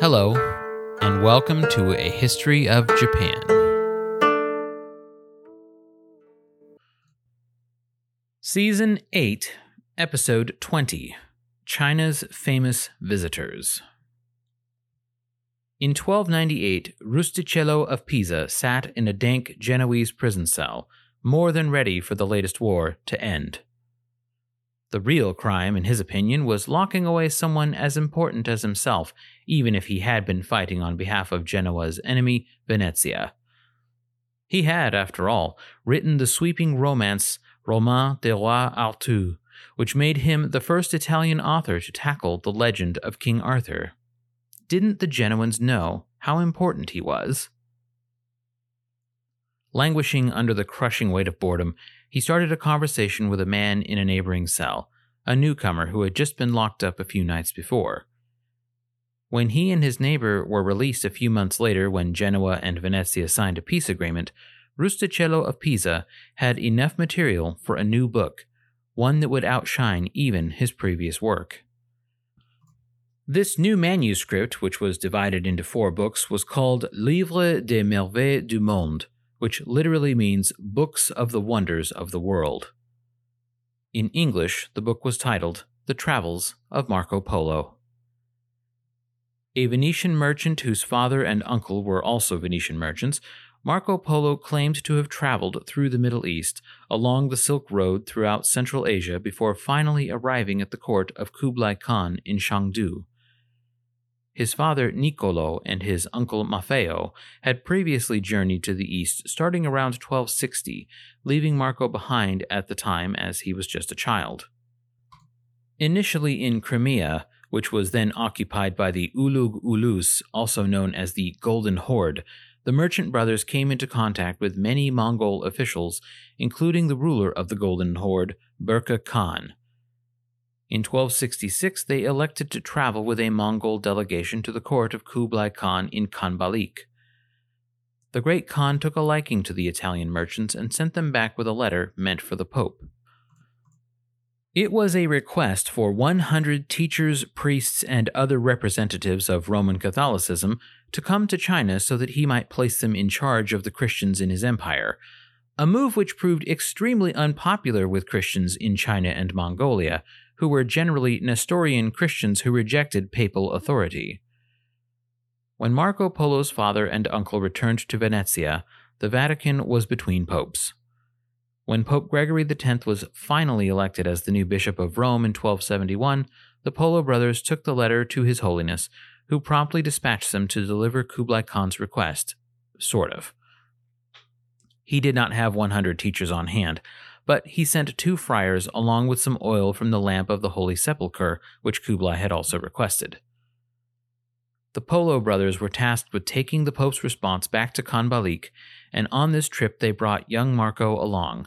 Hello, and welcome to A History of Japan. Season 8, Episode 20 China's Famous Visitors. In 1298, Rustichello of Pisa sat in a dank Genoese prison cell, more than ready for the latest war to end. The real crime, in his opinion, was locking away someone as important as himself, even if he had been fighting on behalf of Genoa's enemy, Venezia. He had, after all, written the sweeping romance Roman de Roi Arthur, which made him the first Italian author to tackle the legend of King Arthur. Didn't the Genoans know how important he was? Languishing under the crushing weight of boredom, he started a conversation with a man in a neighboring cell, a newcomer who had just been locked up a few nights before. When he and his neighbor were released a few months later, when Genoa and Venezia signed a peace agreement, Rustichello of Pisa had enough material for a new book, one that would outshine even his previous work. This new manuscript, which was divided into four books, was called Livre des Merveilles du Monde, which literally means Books of the Wonders of the World. In English, the book was titled The Travels of Marco Polo. A Venetian merchant whose father and uncle were also Venetian merchants, Marco Polo claimed to have traveled through the Middle East along the Silk Road throughout Central Asia before finally arriving at the court of Kublai Khan in Shangdu. His father Niccolo and his uncle Maffeo had previously journeyed to the east starting around 1260, leaving Marco behind at the time as he was just a child. Initially in Crimea, which was then occupied by the Ulug Ulus, also known as the Golden Horde, the merchant brothers came into contact with many Mongol officials, including the ruler of the Golden Horde, Berke Khan. In 1266, they elected to travel with a Mongol delegation to the court of Kublai Khan in Khanbalik. The great Khan took a liking to the Italian merchants and sent them back with a letter meant for the Pope. It was a request for 100 teachers, priests, and other representatives of Roman Catholicism to come to China so that he might place them in charge of the Christians in his empire, a move which proved extremely unpopular with Christians in China and Mongolia, who were generally Nestorian Christians who rejected papal authority. When Marco Polo's father and uncle returned to Venezia, the Vatican was between popes. When Pope Gregory X was finally elected as the new Bishop of Rome in 1271, the Polo brothers took the letter to His Holiness, who promptly dispatched them to deliver Kublai Khan's request. Sort of. He did not have 100 teachers on hand, but he sent two friars along with some oil from the lamp of the Holy Sepulchre, which Kublai had also requested. The Polo brothers were tasked with taking the Pope's response back to Khanbalik, and on this trip they brought young Marco along.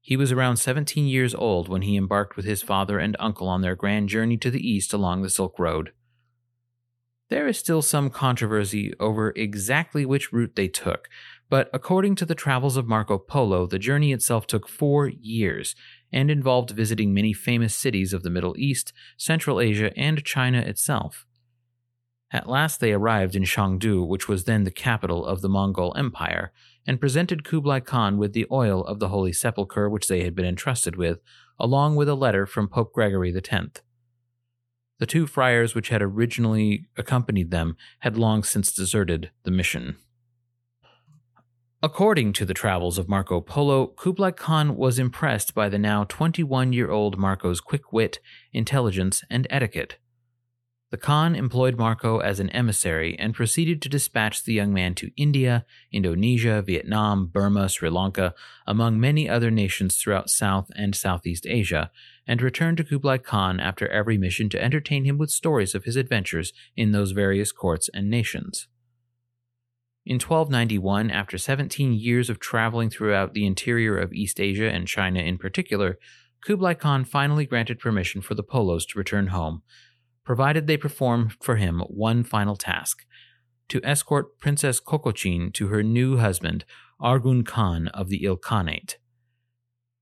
He was around 17 years old when he embarked with his father and uncle on their grand journey to the east along the Silk Road. There is still some controversy over exactly which route they took, but according to the travels of Marco Polo, the journey itself took four years and involved visiting many famous cities of the Middle East, Central Asia, and China itself. At last they arrived in Shangdu, which was then the capital of the Mongol Empire, and presented Kublai Khan with the oil of the Holy Sepulchre which they had been entrusted with, along with a letter from Pope Gregory X. The two friars which had originally accompanied them had long since deserted the mission. According to the travels of Marco Polo, Kublai Khan was impressed by the now 21 year old Marco's quick wit, intelligence, and etiquette. The Khan employed Marco as an emissary and proceeded to dispatch the young man to India, Indonesia, Vietnam, Burma, Sri Lanka, among many other nations throughout South and Southeast Asia, and returned to Kublai Khan after every mission to entertain him with stories of his adventures in those various courts and nations. In 1291, after 17 years of traveling throughout the interior of East Asia and China in particular, Kublai Khan finally granted permission for the Polos to return home, provided they perform for him one final task to escort Princess Kokochin to her new husband, Argun Khan of the Ilkhanate.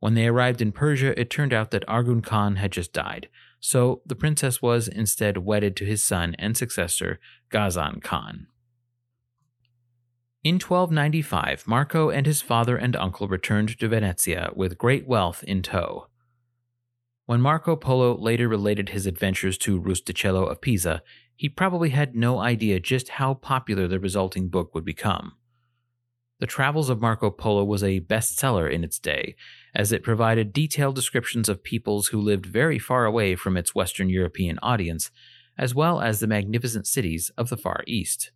When they arrived in Persia, it turned out that Argun Khan had just died, so the princess was instead wedded to his son and successor, Ghazan Khan. In 1295, Marco and his father and uncle returned to Venezia with great wealth in tow. When Marco Polo later related his adventures to Rustichello of Pisa, he probably had no idea just how popular the resulting book would become. The Travels of Marco Polo was a bestseller in its day, as it provided detailed descriptions of peoples who lived very far away from its Western European audience, as well as the magnificent cities of the Far East.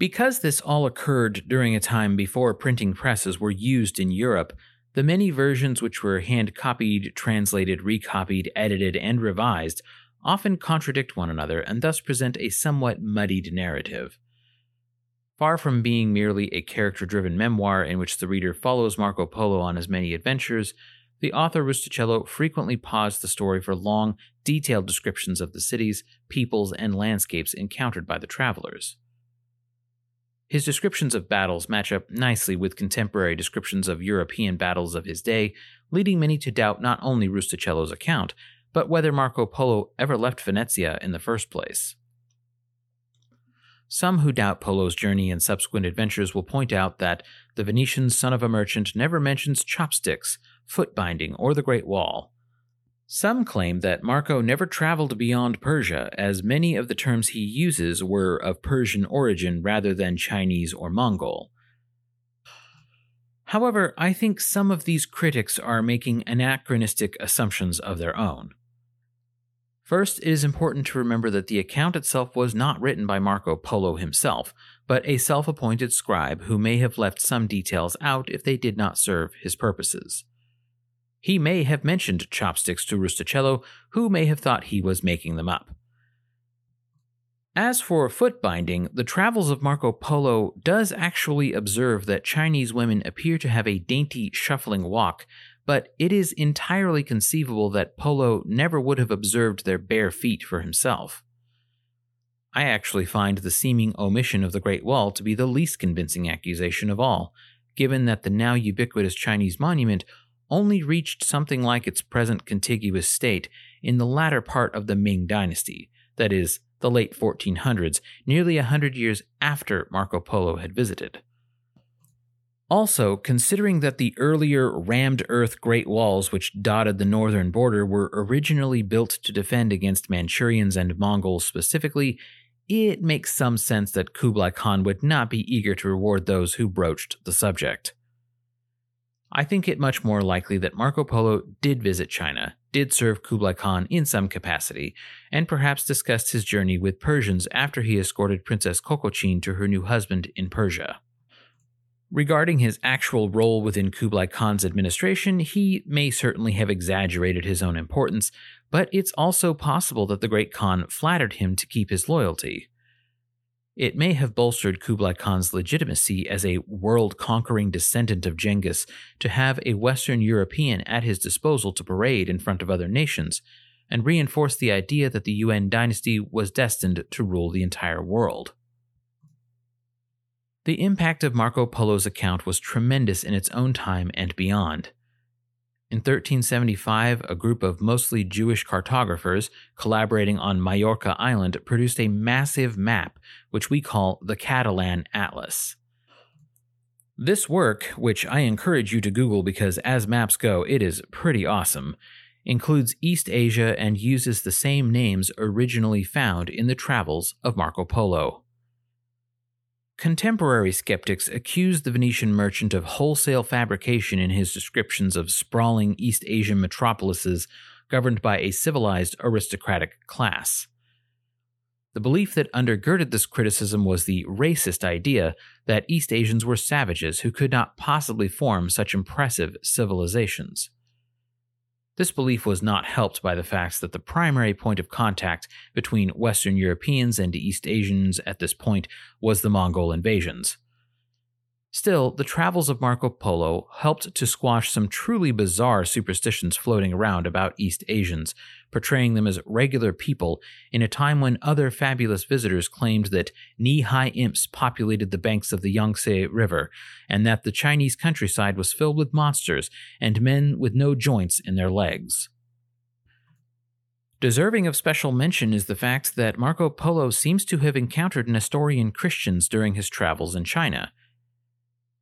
Because this all occurred during a time before printing presses were used in Europe, the many versions which were hand copied, translated, recopied, edited, and revised often contradict one another and thus present a somewhat muddied narrative. Far from being merely a character driven memoir in which the reader follows Marco Polo on his many adventures, the author Rustichello frequently paused the story for long, detailed descriptions of the cities, peoples, and landscapes encountered by the travelers. His descriptions of battles match up nicely with contemporary descriptions of European battles of his day, leading many to doubt not only Rustichello's account, but whether Marco Polo ever left Venezia in the first place. Some who doubt Polo's journey and subsequent adventures will point out that the Venetian son of a merchant never mentions chopsticks, foot binding, or the Great Wall. Some claim that Marco never traveled beyond Persia, as many of the terms he uses were of Persian origin rather than Chinese or Mongol. However, I think some of these critics are making anachronistic assumptions of their own. First, it is important to remember that the account itself was not written by Marco Polo himself, but a self appointed scribe who may have left some details out if they did not serve his purposes. He may have mentioned chopsticks to Rustichello, who may have thought he was making them up. As for foot binding, the travels of Marco Polo does actually observe that Chinese women appear to have a dainty, shuffling walk but it is entirely conceivable that Polo never would have observed their bare feet for himself. I actually find the seeming omission of the Great Wall to be the least convincing accusation of all, given that the now ubiquitous Chinese monument only reached something like its present contiguous state in the latter part of the Ming Dynasty, that is, the late 1400s, nearly a hundred years after Marco Polo had visited. Also, considering that the earlier rammed earth Great Walls which dotted the northern border were originally built to defend against Manchurians and Mongols specifically, it makes some sense that Kublai Khan would not be eager to reward those who broached the subject. I think it much more likely that Marco Polo did visit China, did serve Kublai Khan in some capacity, and perhaps discussed his journey with Persians after he escorted Princess Kokochin to her new husband in Persia. Regarding his actual role within Kublai Khan's administration, he may certainly have exaggerated his own importance, but it's also possible that the Great Khan flattered him to keep his loyalty. It may have bolstered Kublai Khan's legitimacy as a world conquering descendant of Genghis to have a Western European at his disposal to parade in front of other nations, and reinforce the idea that the Yuan dynasty was destined to rule the entire world. The impact of Marco Polo's account was tremendous in its own time and beyond. In 1375, a group of mostly Jewish cartographers collaborating on Majorca Island produced a massive map, which we call the Catalan Atlas. This work, which I encourage you to Google because as maps go, it is pretty awesome, includes East Asia and uses the same names originally found in the travels of Marco Polo. Contemporary skeptics accused the Venetian merchant of wholesale fabrication in his descriptions of sprawling East Asian metropolises governed by a civilized aristocratic class. The belief that undergirded this criticism was the racist idea that East Asians were savages who could not possibly form such impressive civilizations. This belief was not helped by the fact that the primary point of contact between Western Europeans and East Asians at this point was the Mongol invasions. Still, the travels of Marco Polo helped to squash some truly bizarre superstitions floating around about East Asians, portraying them as regular people in a time when other fabulous visitors claimed that knee high imps populated the banks of the Yangtze River, and that the Chinese countryside was filled with monsters and men with no joints in their legs. Deserving of special mention is the fact that Marco Polo seems to have encountered Nestorian Christians during his travels in China.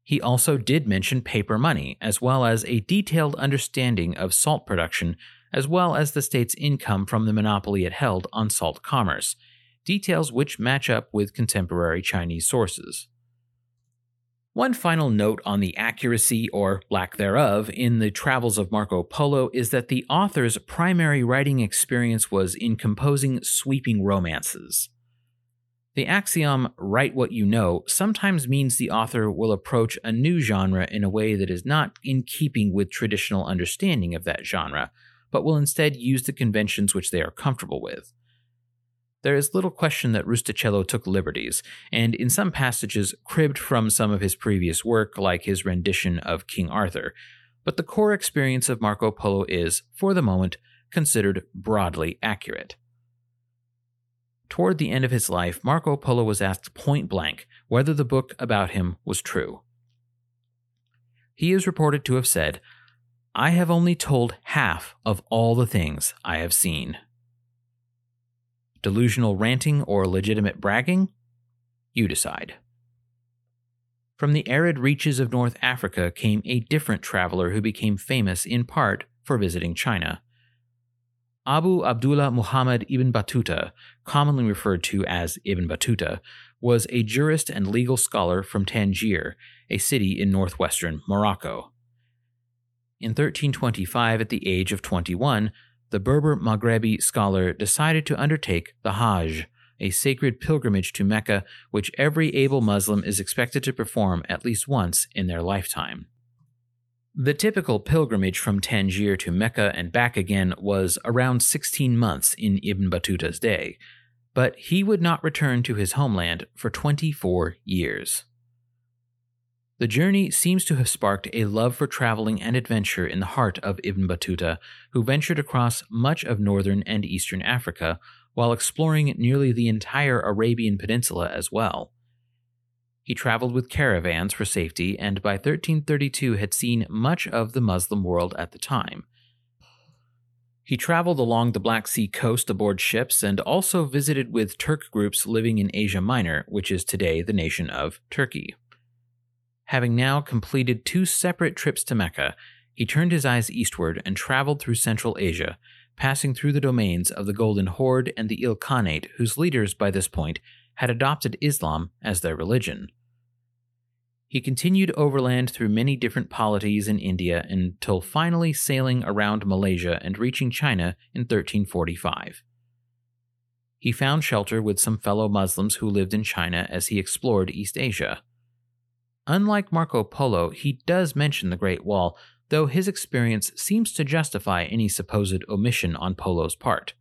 He also did mention paper money, as well as a detailed understanding of salt production, as well as the state's income from the monopoly it held on salt commerce, details which match up with contemporary Chinese sources. One final note on the accuracy or lack thereof in the travels of Marco Polo is that the author's primary writing experience was in composing sweeping romances. The axiom, write what you know, sometimes means the author will approach a new genre in a way that is not in keeping with traditional understanding of that genre, but will instead use the conventions which they are comfortable with. There is little question that Rustichello took liberties, and in some passages cribbed from some of his previous work, like his rendition of King Arthur, but the core experience of Marco Polo is, for the moment, considered broadly accurate. Toward the end of his life, Marco Polo was asked point blank whether the book about him was true. He is reported to have said, I have only told half of all the things I have seen. Delusional ranting or legitimate bragging? You decide. From the arid reaches of North Africa came a different traveler who became famous in part for visiting China. Abu Abdullah Muhammad ibn Battuta, commonly referred to as Ibn Battuta, was a jurist and legal scholar from Tangier, a city in northwestern Morocco. In 1325, at the age of 21, the Berber Maghrebi scholar decided to undertake the Hajj, a sacred pilgrimage to Mecca which every able Muslim is expected to perform at least once in their lifetime. The typical pilgrimage from Tangier to Mecca and back again was around 16 months in Ibn Battuta's day, but he would not return to his homeland for 24 years. The journey seems to have sparked a love for traveling and adventure in the heart of Ibn Battuta, who ventured across much of northern and eastern Africa while exploring nearly the entire Arabian Peninsula as well. He traveled with caravans for safety and by 1332 had seen much of the Muslim world at the time. He traveled along the Black Sea coast aboard ships and also visited with Turk groups living in Asia Minor, which is today the nation of Turkey. Having now completed two separate trips to Mecca, he turned his eyes eastward and traveled through Central Asia, passing through the domains of the Golden Horde and the Ilkhanate, whose leaders by this point had adopted Islam as their religion. He continued overland through many different polities in India until finally sailing around Malaysia and reaching China in 1345. He found shelter with some fellow Muslims who lived in China as he explored East Asia. Unlike Marco Polo, he does mention the Great Wall, though his experience seems to justify any supposed omission on Polo's part.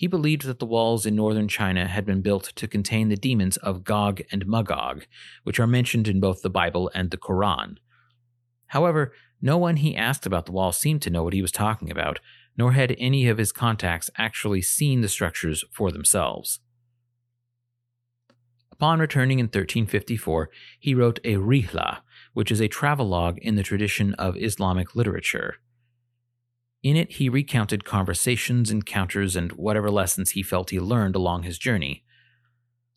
He believed that the walls in northern China had been built to contain the demons of Gog and Magog, which are mentioned in both the Bible and the Quran. However, no one he asked about the wall seemed to know what he was talking about, nor had any of his contacts actually seen the structures for themselves. Upon returning in 1354, he wrote a Rihla, which is a travelogue in the tradition of Islamic literature. In it, he recounted conversations, encounters, and whatever lessons he felt he learned along his journey.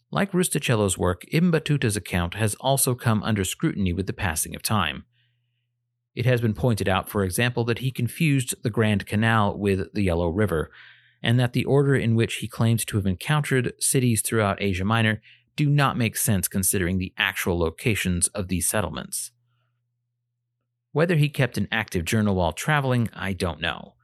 Like Rustichello's work, Ibn Battuta's account has also come under scrutiny with the passing of time. It has been pointed out, for example, that he confused the Grand Canal with the Yellow River, and that the order in which he claims to have encountered cities throughout Asia Minor do not make sense considering the actual locations of these settlements. Whether he kept an active journal while traveling, I don't know.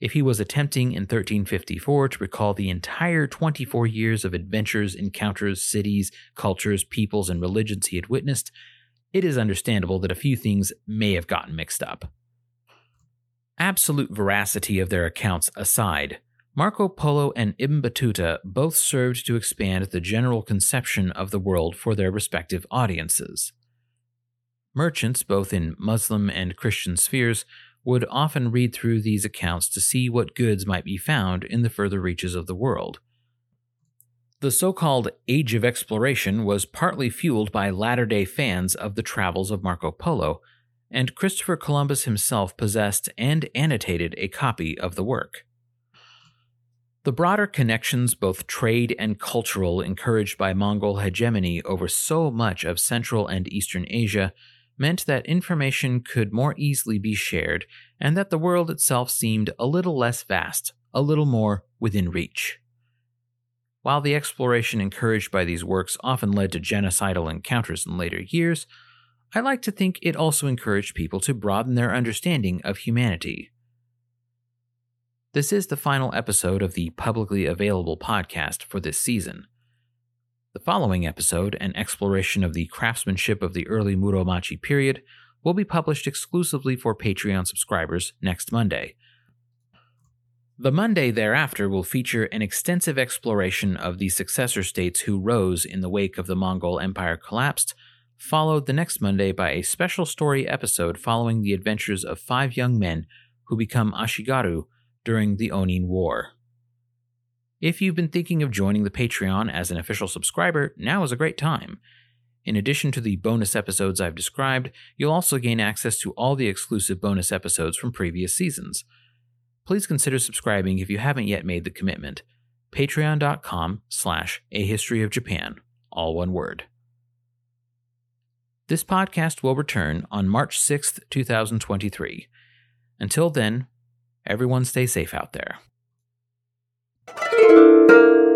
If he was attempting in 1354 to recall the entire 24 years of adventures, encounters, cities, cultures, peoples, and religions he had witnessed, it is understandable that a few things may have gotten mixed up. Absolute veracity of their accounts aside, Marco Polo and Ibn Battuta both served to expand the general conception of the world for their respective audiences. Merchants, both in Muslim and Christian spheres, would often read through these accounts to see what goods might be found in the further reaches of the world. The so called Age of Exploration was partly fueled by latter day fans of the travels of Marco Polo, and Christopher Columbus himself possessed and annotated a copy of the work. The broader connections, both trade and cultural, encouraged by Mongol hegemony over so much of Central and Eastern Asia, meant that information could more easily be shared and that the world itself seemed a little less vast, a little more within reach. While the exploration encouraged by these works often led to genocidal encounters in later years, I like to think it also encouraged people to broaden their understanding of humanity. This is the final episode of the publicly available podcast for this season. The following episode, an exploration of the craftsmanship of the early Muromachi period, will be published exclusively for Patreon subscribers next Monday. The Monday thereafter will feature an extensive exploration of the successor states who rose in the wake of the Mongol Empire collapsed, followed the next Monday by a special story episode following the adventures of five young men who become Ashigaru during the Onin War. If you've been thinking of joining the Patreon as an official subscriber, now is a great time. In addition to the bonus episodes I've described, you'll also gain access to all the exclusive bonus episodes from previous seasons. Please consider subscribing if you haven't yet made the commitment. Patreon.com slash A History of Japan, all one word. This podcast will return on March 6th, 2023. Until then, everyone stay safe out there. Música